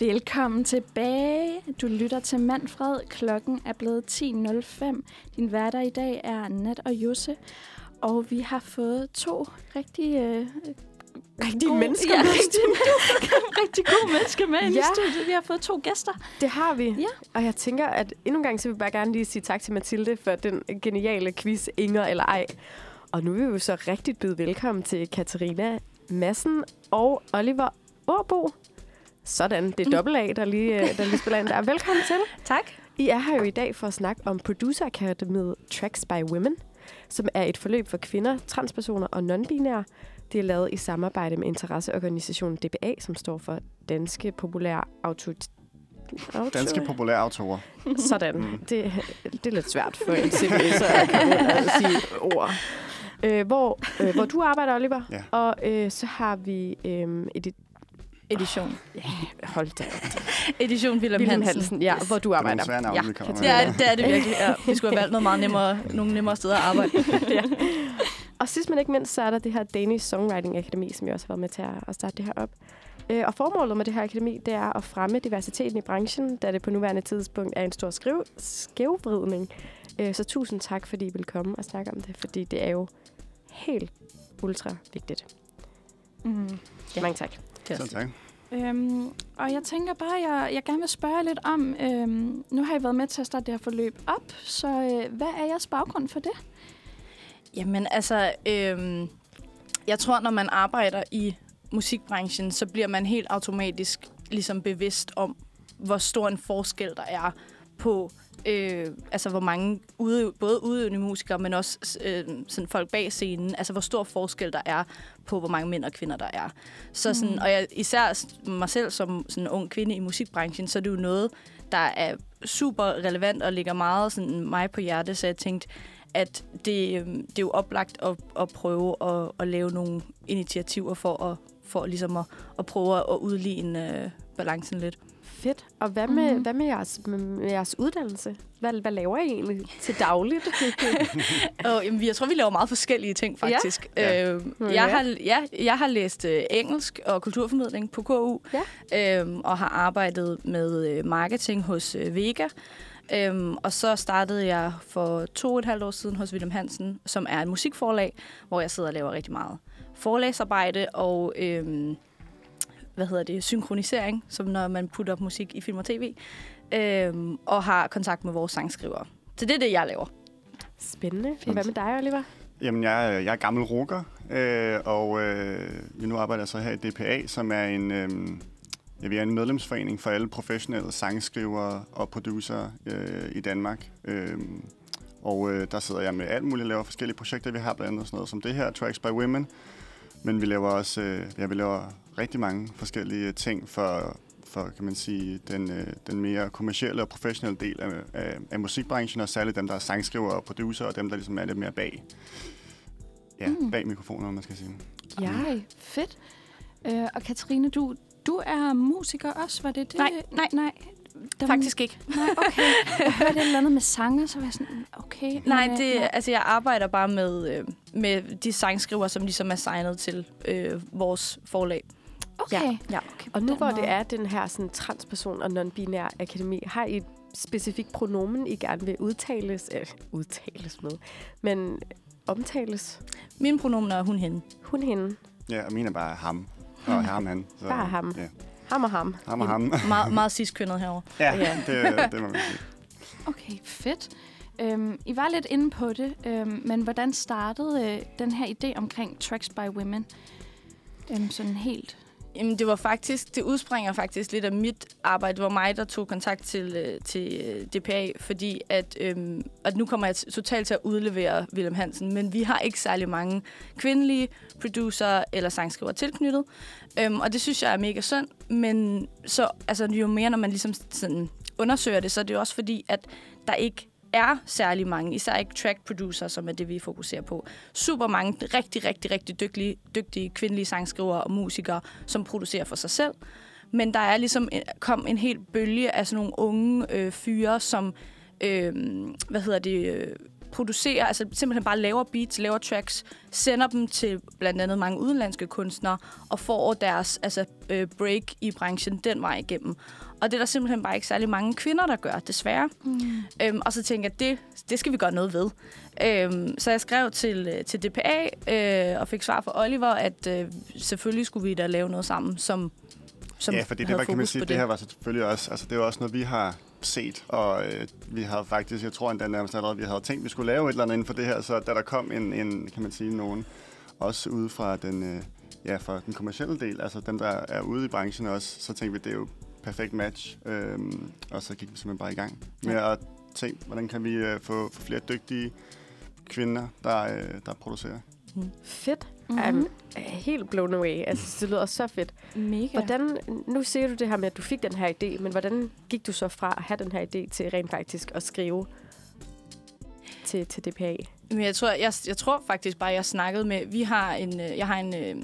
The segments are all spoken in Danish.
Velkommen tilbage. Du lytter til Manfred. Klokken er blevet 10.05. Din værter i dag er Nat og Jusse. Og vi har fået to rigtig... Øh, Rigtige gode- mennesker ja, med. rigtig, rigtig gode mennesker med ja. i studiet. Vi har fået to gæster. Det har vi. Ja. Og jeg tænker, at endnu en gang, så vil jeg bare gerne lige sige tak til Mathilde for den geniale quiz, Inger eller ej. Og nu vil vi jo så rigtig byde velkommen til Katarina Massen og Oliver Åbo. Sådan, det er dobbelt A, der lige, øh, der lige spiller ind der. Velkommen til. Tak. I er her jo i dag for at snakke om Producer Academy Tracks by Women, som er et forløb for kvinder, transpersoner og non-binære. Det er lavet i samarbejde med interesseorganisationen DBA, som står for Danske Populære Auto... Auto... Danske populære autorer. Sådan. Mm. Det, det er lidt svært for en CVS'er at komme og sige ord. Øh, hvor, øh, hvor du arbejder, Oliver. Ja. Og øh, så har vi øh, edit... Edition. Hold da. Edition Wilhelm Hansen. Hansen, ja, hvor du Det er arbejder. nogle svære navne, vi kommer Det er, det er det virkelig. Ja. Vi skulle have valgt noget meget nemmere, nogle nemmere steder at arbejde. ja. Og sidst men ikke mindst, så er der det her Danish Songwriting Akademi, som jeg også har været med til at- at starte det her op. Øh, Og formålet med det her akademi, det er at fremme diversiteten i branchen, da det på nuværende tidspunkt er en stor skriv- skævvridning. Øh, Så tusind tak, fordi I vil komme og snakke om det, fordi det er jo helt ultra vigtigt. Mm. Ja. Mange tak. Så tak. Øhm, og jeg tænker bare, jeg, jeg gerne vil spørge lidt om, øhm, nu har I været med til at starte det her forløb op, så øh, hvad er jeres baggrund for det? Jamen altså, øhm, jeg tror, når man arbejder i musikbranchen, så bliver man helt automatisk ligesom bevidst om, hvor stor en forskel der er på, øh, altså hvor mange ude, både udøvende musikere, men også øh, sådan folk bag scenen, altså hvor stor forskel der er på, hvor mange mænd og kvinder der er. Så sådan, Mm. og jeg, især mig selv som sådan en ung kvinde i musikbranchen, så er det jo noget, der er super relevant og ligger meget sådan mig på hjerte, så jeg tænkte, at det, øhm, det er jo oplagt at, at prøve at, at lave nogle initiativer for at, for ligesom at, at prøve at udligne øh, balancen lidt. Fedt. Og hvad med, Mhm. hvad med, jeres, med jeres uddannelse? Hvad, hvad laver I egentlig til dagligt? Og, jamen, vi- jeg tror, vi laver meget forskellige ting, faktisk. Ja. Øh, Ja. jeg, har, ja, jeg har læst øh, engelsk og kulturformidling på KU, Ja. øh, og har arbejdet med øh, marketing hos øh, Vega. Øhm, og så startede jeg for to og et halvt år siden hos William Hansen, som er et musikforlag, hvor jeg sidder og laver rigtig meget forlagsarbejde og øhm, hvad hedder det, synkronisering, som når man putter musik i film og tv, øhm, og har kontakt med vores sangskrivere. Så det er det, jeg laver. Spændende. Og Fint. hvad med dig, Oliver? Jamen, jeg, er- jeg er gammel rocker, øh, og øh, nu arbejder jeg så her i DPA, som er en, øh, ja, vi er en medlemsforening for alle professionelle sangskrivere og producer øh, i Danmark. Øh, og øh, der sidder jeg med alt muligt, laver forskellige projekter. Vi har blandt andet sådan noget som det her, Tracks by Women. Men vi laver også øh, ja, vi laver rigtig mange forskellige ting for, for kan man sige, den, øh, den mere kommercielle og professionelle del af, af, af musikbranchen, og særligt dem, der er sangskrivere og producer, og dem, der ligesom er lidt mere bag, ja, Mm. mm. bag mikrofoner, man skal sige. Ja. Ej, fedt. Øh, og Katrine, du, du er musiker også, var det det? Nej, nej. nej. Der Faktisk ikke. Nej, okay. Jeg hørte et eller andet med sanger, så var jeg sådan, okay. Nej, det, øh, altså jeg arbejder bare med, øh, med de sangskriver, som ligesom er signet til øh, vores forlag. Okay. Ja. ja. okay Og nu hvor det er den her sådan, transperson og non-binær akademi, har I et specifikt pronomen, I gerne vil udtales, øh, udtales med, men omtales Mine pronomener er hun hende. hun hende, Ja, og min er bare ham. Og ham, han. Så, Bare ham. Ja, ham og ham. ham og ham. Meget, meget ciskønnet herovre. ja, Ja. det, det må man sige. Okay, fedt. Øhm, I var lidt inde på det, øhm, men hvordan startede øh, den her idé omkring Tracks by Women? Øhm, sådan helt. Jamen, det var faktisk, det udspringer faktisk lidt af mit arbejde. Det var mig, der tog kontakt til, øh, til øh, DPA, fordi at, øhm, at nu kommer jeg totalt til at udlevere Willem Hansen, men vi har ikke særlig mange kvindelige producer eller sangskriver tilknyttet. Øhm, og det synes jeg er mega synd, men så, altså, jo mere, når man ligesom sådan undersøger det, så er det jo også fordi, at der ikke er særlig mange, især ikke track producer, som er det, vi fokuserer på. Super mange rigtig, rigtig, rigtig dygtige, dygtige kvindelige sangskrivere og musikere, som producerer for sig selv. Men der er ligesom en, kom en helt bølge af sådan nogle unge øh, fyre, som øh, hvad hedder det, øh, producerer, altså simpelthen bare laver beats, laver tracks, sender dem til blandt andet mange udenlandske kunstnere, og får deres altså, øh, break i branchen den vej igennem. Og det er der simpelthen bare ikke særlig mange kvinder, der gør, desværre. Mm. Øhm, og så tænkte jeg, at det, det skal vi gøre noget ved. Øhm, så jeg skrev til, øh, til DPA øh, og fik svar fra Oliver, at øh, selvfølgelig skulle vi da lave noget sammen, som, som ja, fordi det var, kan man sige, på det. her var selvfølgelig også, altså det var også noget, vi har set, og øh, vi havde faktisk, jeg tror endda nærmest allerede, vi havde tænkt, vi skulle lave et eller andet inden for det her, så da der kom en, en kan man sige, nogen, også ude fra den, øh, ja, fra den kommercielle del, altså dem, der er ude i branchen også, så tænkte vi, det er jo perfekt match, øhm, og så gik vi simpelthen bare i gang med Ja. at tænke, hvordan kan vi øh, få, få flere dygtige kvinder, der, øh, der producerer. Fedt. Mhm. I'm helt blown away. Altså, det lyder så fedt. Mega. Hvordan, nu siger du det her med, at du fik den her idé, men hvordan gik du så fra at have den her idé til rent faktisk at skrive til, til DPA? Men jeg tror, jeg, jeg tror faktisk bare, jeg snakkede med... Vi har en, øh, jeg har en, øh,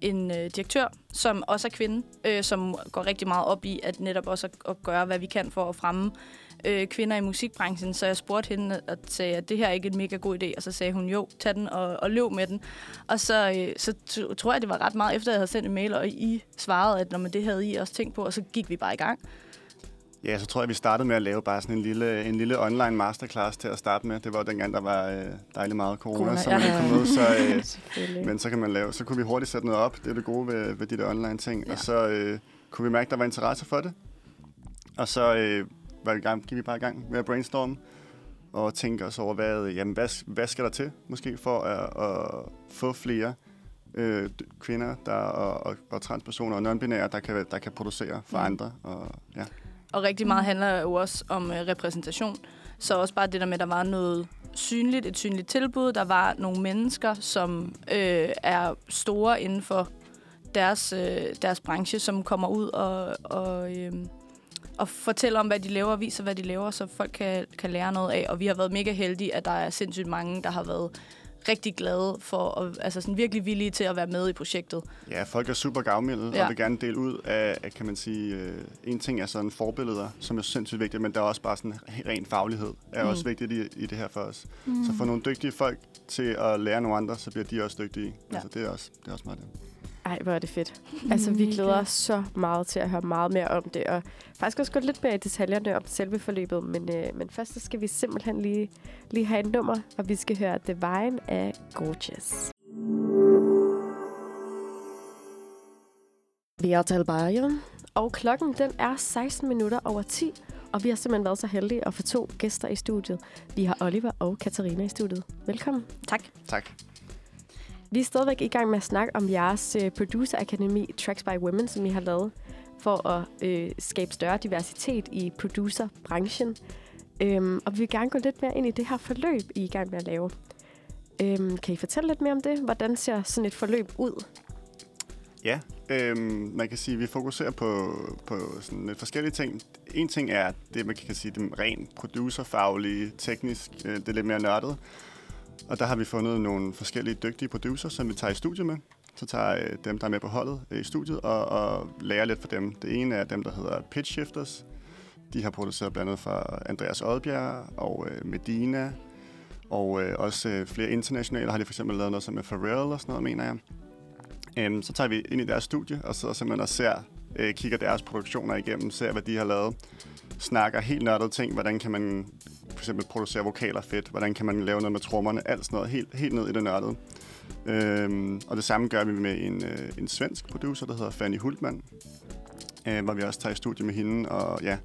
en øh, direktør, som også er kvinde, øh, som går rigtig meget op i at netop også at, at gøre, hvad vi kan for at fremme øh, kvinder i musikbranchen. Så jeg spurgte hende og sagde, at det her er ikke en mega god idé. Og så sagde hun, jo, tag den og, og løb med den. Og så, øh, så t- tror jeg, det var ret meget efter, jeg havde sendt en mail, og I svarede, at når man det havde I også tænkt på, og så gik vi bare i gang. Ja, så tror jeg, vi startede med at lave bare sådan en lille, en lille online masterclass til at starte med. Det var jo dengang, der var øh, dejligt meget corona, Corona, så man ja. ikke kunne møde, så, øh, men så kan man lave, så kunne vi hurtigt sætte noget op. Det er det gode ved, ved de der online ting. Ja. Og så øh, kunne vi mærke, at der var interesse for det. Og så øh, var i gang, gik vi bare i gang med at brainstorme og tænke os over, hvad, jamen, hvad, hvad skal der til måske for at, at få flere øh, kvinder der, og, og, og transpersoner og non-binære, der kan, der kan producere for Mm. andre. Og, ja. Og rigtig meget handler jo også om øh, repræsentation. Så også bare det der med, at der var noget synligt, et synligt tilbud. Der var nogle mennesker, som øh, er store inden for deres, øh, deres branche, som kommer ud og, og, øh, og fortæller om, hvad de laver, og viser, hvad de laver, så folk kan, kan lære noget af. Og vi har været mega heldige, at der er sindssygt mange, der har været rigtig glade for, at, altså sådan virkelig villige til at være med i projektet. Ja, folk er super gavmilde ja. Og vil gerne dele ud af, af kan man sige, øh, en ting er sådan forbilleder, som er sindssygt vigtigt, men der er også bare sådan ren faglighed, er mm. Også vigtigt i, i det her for os. Mm. Så få nogle dygtige folk til at lære nogle andre, så bliver de også dygtige. Ja. Altså, det er også, det er også meget det. Ej, hvor er det fedt. Altså, vi glæder os så meget til at høre meget mere om det, og faktisk også gå lidt mere i detaljerne om selve forløbet, men, øh, men først så skal vi simpelthen lige, lige have et nummer, og vi skal høre The Vine af Gorgeous. Vi er til Bayern, og klokken den er 16 minutter over 10, og vi har simpelthen været så heldige at få to gæster i studiet. Vi har Oliver og Katarina i studiet. Velkommen. Tak. Tak. Vi er stadigvæk i gang med at snakke om jeres øh, producerakademi Producer Tracks by Women, som I har lavet for at øh, skabe større diversitet i producerbranchen. Øhm, og vi vil gerne gå lidt mere ind i det her forløb, I er i gang med at lave. Øhm, kan I fortælle lidt mere om det? Hvordan ser sådan et forløb ud? Ja, øhm, man kan sige, at vi fokuserer på, på sådan lidt forskellige ting. En ting er det, man kan sige, det rent producerfaglige, teknisk, øh, det er lidt mere nørdet. Og der har vi fundet nogle forskellige dygtige producer, som vi tager i studiet med. Så tager øh, dem, der er med på holdet øh, i studiet, og, og lærer lidt fra dem. Det ene er dem, der hedder Pitch Shifters. De har produceret blandt andet for Andreas Odbjerg og øh, Medina. Og øh, også øh, flere internationale har de for eksempel lavet noget som med Pharrell og sådan noget, mener jeg. Øhm, så tager vi ind i deres studie og sidder simpelthen og ser, øh, kigger deres produktioner igennem, ser hvad de har lavet, snakker helt nørdede ting, hvordan kan man for eksempel producere vokaler fedt, hvordan kan man lave noget med trommerne, alt sådan noget, helt, helt ned i det nørdede. Øhm, og det samme gør vi med en, øh, en svensk producer, der hedder Fanny Hultmann, øh, hvor vi også tager i studie med hende og ja,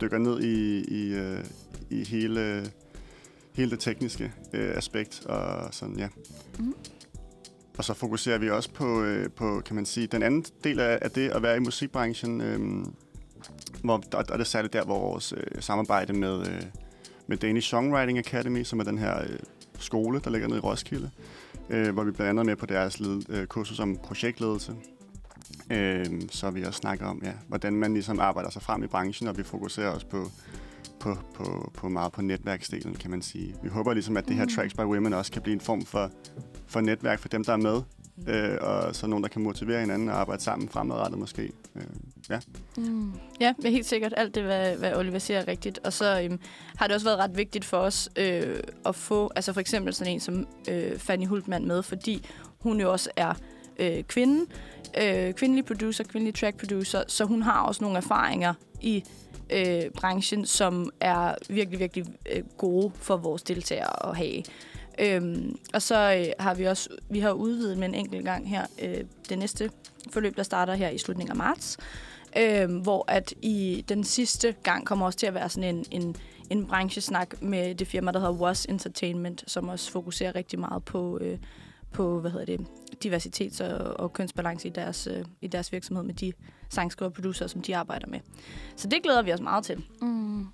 dykker ned i, i, øh, i hele, hele det tekniske øh, aspekt og sådan, ja. Mhm. Og så fokuserer vi også på, øh, på kan man sige, den anden del af, af det at være i musikbranchen, øh, hvor, og, og det er særligt der, hvor vores øh, samarbejde med, øh, med Danish Songwriting Academy, som er den her øh, skole, der ligger nede i Roskilde, øh, hvor vi blandt andet med på deres led, øh, kursus om projektledelse. Øh, så vi også snakker om, ja, hvordan man ligesom arbejder sig frem i branchen, og vi fokuserer også på, på, på, på meget på netværksdelen, kan man sige. Vi håber ligesom, at det her Mm. Tracks by Women også kan blive en form for, for netværk for dem, der er med øh, og så nogen, der kan motivere hinanden og arbejde sammen fremadrettet måske. Øh, ja. Mm. Ja, men helt sikkert. Alt det, hvad, hvad Oliver siger, er rigtigt. Og så øhm, har det også været ret vigtigt for os øh, at få, altså for eksempel sådan en som øh, Fanny Hultmann med, fordi hun jo også er øh, kvinde, øh, kvindelig producer, kvindelig track producer, så hun har også nogle erfaringer i øh, branchen, som er virkelig, virkelig øh, gode for vores deltagere at have. Øhm, og så øh, har vi også vi har udvidet med en enkelt gang her øh, det næste forløb, der starter her i slutningen af marts, Øhm, hvor at i den sidste gang kommer også til at være sådan en, en, en branchesnak med det firma, der hedder Was Entertainment, som også fokuserer rigtig meget på, øh, på hvad hedder det, diversitet og, og kønsbalance i deres, øh, i deres virksomhed med de sangskriver og producer, som de arbejder med. Så det glæder vi os meget til. Mm.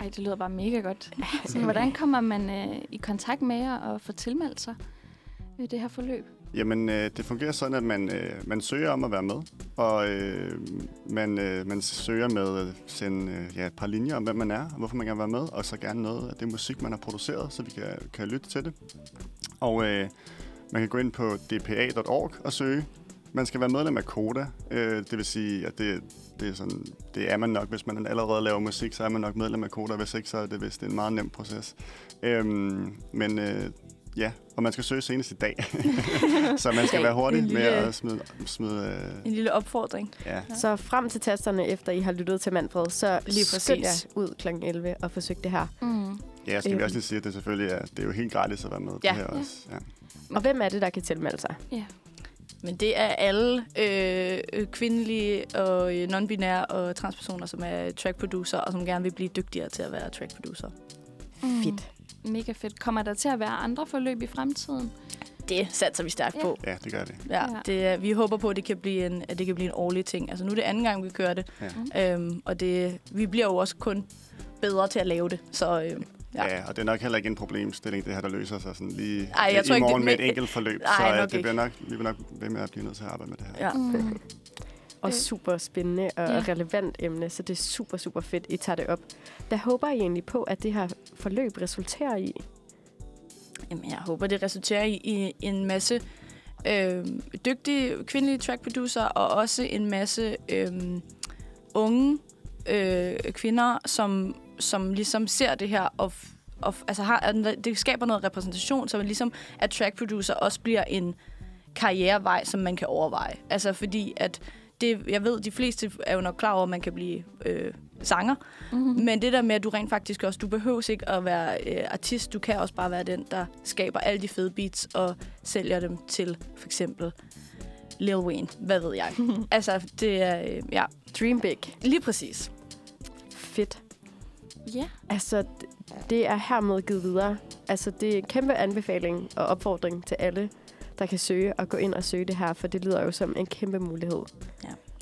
Ej, det lyder bare mega godt. Så, hvordan kommer man øh, i kontakt med jer og får tilmeldt sig i det her forløb? Jamen, øh, det fungerer sådan, at man, øh, man søger om at være med, og øh, man, øh, man søger med at sende øh, ja, et par linjer om, hvem man er, og hvorfor man gerne vil være med, og så gerne noget af det musik, man har produceret, så vi kan, kan lytte til det. Og øh, man kan gå ind på dpa.org og søge. Man skal være medlem af Koda, øh, det vil sige, at det, det, er sådan, det er man nok, hvis man allerede laver musik, så er man nok medlem af Koda, hvis ikke, så er det vist en meget nem proces. Øhm, men øh, ja, og man skal søge senest i dag. så man skal være hurtig En med lille- at smide... smide øh, En lille opfordring. ja. Så frem til tasterne, efter I har lyttet til Manfred, så Lige præcis. ud kl. 11 og forsøg det her. Mm. ja, skal vi Øhm. også lige sige, at det selvfølgelig er, det er jo helt gratis at være med. Ja. Det her Ja. også. Ja. Og hvem er det, der kan tilmelde sig? Men det er alle øh, øh, kvindelige og øh, non-binære og transpersoner, som er track producer og som gerne vil blive dygtigere til at være track producer. Mm. Fedt. Mega fedt. Kommer der til at være andre forløb i fremtiden? Det satser vi stærkt Ja. på. ja, det gør det. Ja, det, vi håber på, at det kan blive en, at det kan blive en årlig ting. Altså nu er det anden gang, vi kører det. Ja. Øhm, og det, vi bliver jo også kun bedre til at lave det. Så øh, Ja. Ja. og det er nok heller ikke en problemstilling, det her, der løser sig sådan lige Ej, jeg i tror ikke, morgen det- med et enkelt forløb. Nej, så nok det bliver ikke. nok, vi vil nok ved med at blive nødt til at arbejde med det her. ja. Mm. Og super spændende og Ja. relevant emne, så det er super, super fedt, I tager det op. Hvad håber I egentlig på, at det her forløb resulterer i? Jamen, jeg håber, det resulterer i, i en masse øh, dygtige kvindelige track producer og også en masse øh, unge øh, kvinder, som, som ligesom ser det her og, og altså har, det skaber noget repræsentation, så man ligesom at track producer også bliver en karrierevej, som man kan overveje. Altså fordi at det, jeg ved, de fleste er jo nok klar over, at man kan blive øh, sanger, Mm. men det der med, at du rent faktisk også, du behøver ikke at være øh, artist, du kan også bare være den, der skaber alle de fede beats og sælger dem til for eksempel Lil Wayne, hvad ved jeg. altså, det er, øh, ja, Dream big. lige præcis. Fedt. Ja. Altså, det er hermed givet videre. Altså, det er en kæmpe anbefaling og opfordring til alle, der kan søge og gå ind og søge det her, for det lyder jo som en kæmpe mulighed.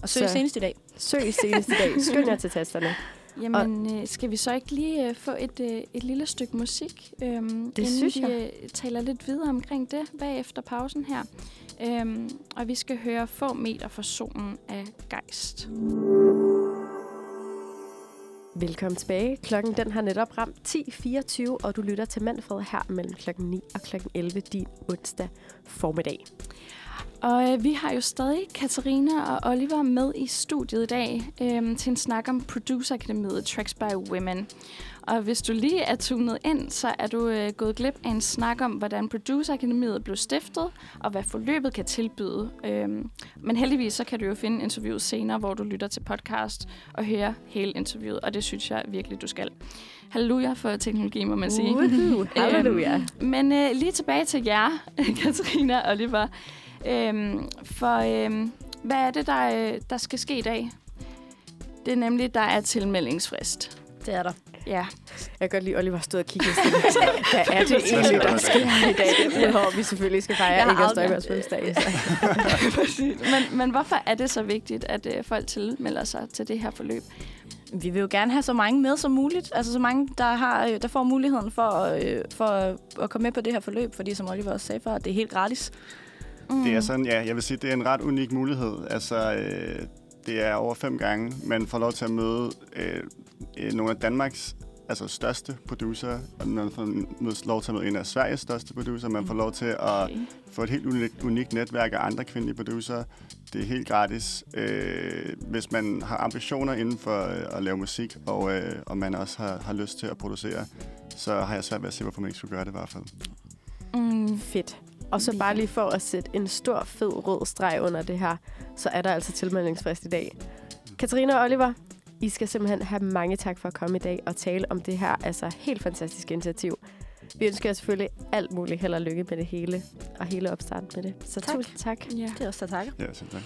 Og søg Så- senest i dag. Søg senest i dag. Skynd jer til tasterne. Jamen, øh, skal vi så ikke lige øh, få et, øh, et lille stykke musik, øhm, inden synes vi øh, taler lidt videre omkring det bagefter pausen her. Øhm, og vi skal høre Få meter fra solen af Geist. Velkommen tilbage. Klokken den har netop ramt 10.24, og du lytter til Manfred her mellem klokken 9 og klokken 11 din onsdag formiddag. Og øh, vi har jo stadig Katarina og Oliver med i studiet i dag øh, til en snak om Producer Academy Tracks by Women. Og hvis du lige er tunet ind, så er du øh, gået glip af en snak om, hvordan Producer Akademiet blev stiftet, og hvad forløbet kan tilbyde. Øhm, men heldigvis så kan du jo finde interviewet senere, hvor du lytter til podcast og høre hele interviewet, og det synes jeg virkelig, du skal. Halleluja for teknologi, må man sige. Woohoo, halleluja. Øhm, men øh, lige tilbage til jer, Katarina og Oliver. Øhm, for øhm, hvad er det, der, øh, der skal ske i dag? Det er nemlig, der er tilmeldingsfrist. Det er der. Ja, Jeg kan godt lide, at Oliver stod og kiggede sådan. Hvad er det egentlig, der sker i dag? Udover, vi selvfølgelig skal fejre Inger Støjbergs fødselsdag. Men, men hvorfor er det så vigtigt, at øh, folk tilmelder sig til det her forløb? Vi vil jo gerne have så mange med som muligt. Altså så mange, der, har, øh, der får muligheden for, øh, for at komme med på det her forløb. Fordi som Oliver også sagde før, det er helt gratis. Mm. Det er sådan, ja, jeg vil sige, det er en ret unik mulighed. Altså, øh, det er over fem gange, man får lov til at møde øh, øh, nogle af Danmarks altså største producer, og man får lov til at møde en af Sveriges største producer. Man får lov til at Okay. få et helt unikt, unikt netværk af andre kvindelige producer. Det er helt gratis, øh, hvis man har ambitioner inden for øh, at lave musik, og, øh, og man også har, har lyst til at producere. Så har jeg svært ved at se, hvorfor man ikke skulle gøre det i hvert fald. Mm, Fedt. Og så bare lige for at sætte en stor, fed rød streg under det her, så er der altså tilmeldingsfrist i dag. Katarina og Oliver, I skal simpelthen have mange tak for at komme i dag og tale om det her altså helt fantastiske initiativ. Vi ønsker jer selvfølgelig alt muligt held og lykke med det hele, og hele opstarten med det. Så Tak. tusind tak. ja. Det er også så tak. Ja, så tak.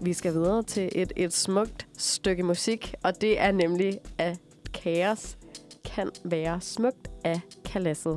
Vi skal videre til et, et smukt stykke musik, og det er nemlig, at kaos kan være smukt af kalasset.